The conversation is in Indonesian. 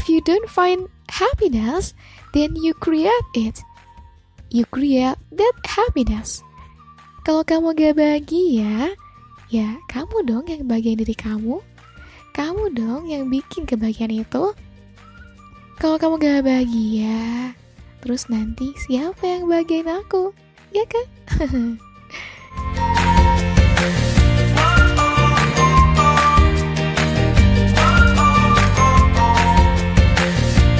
If you don't find happiness, then you create it. You create that happiness. Kalau kamu gak bahagia, ya kamu dong yang bagian diri kamu. Kamu dong yang bikin kebahagiaan itu. Kalau kamu gak bahagia, terus nanti siapa yang bahagiain aku? Ya kan?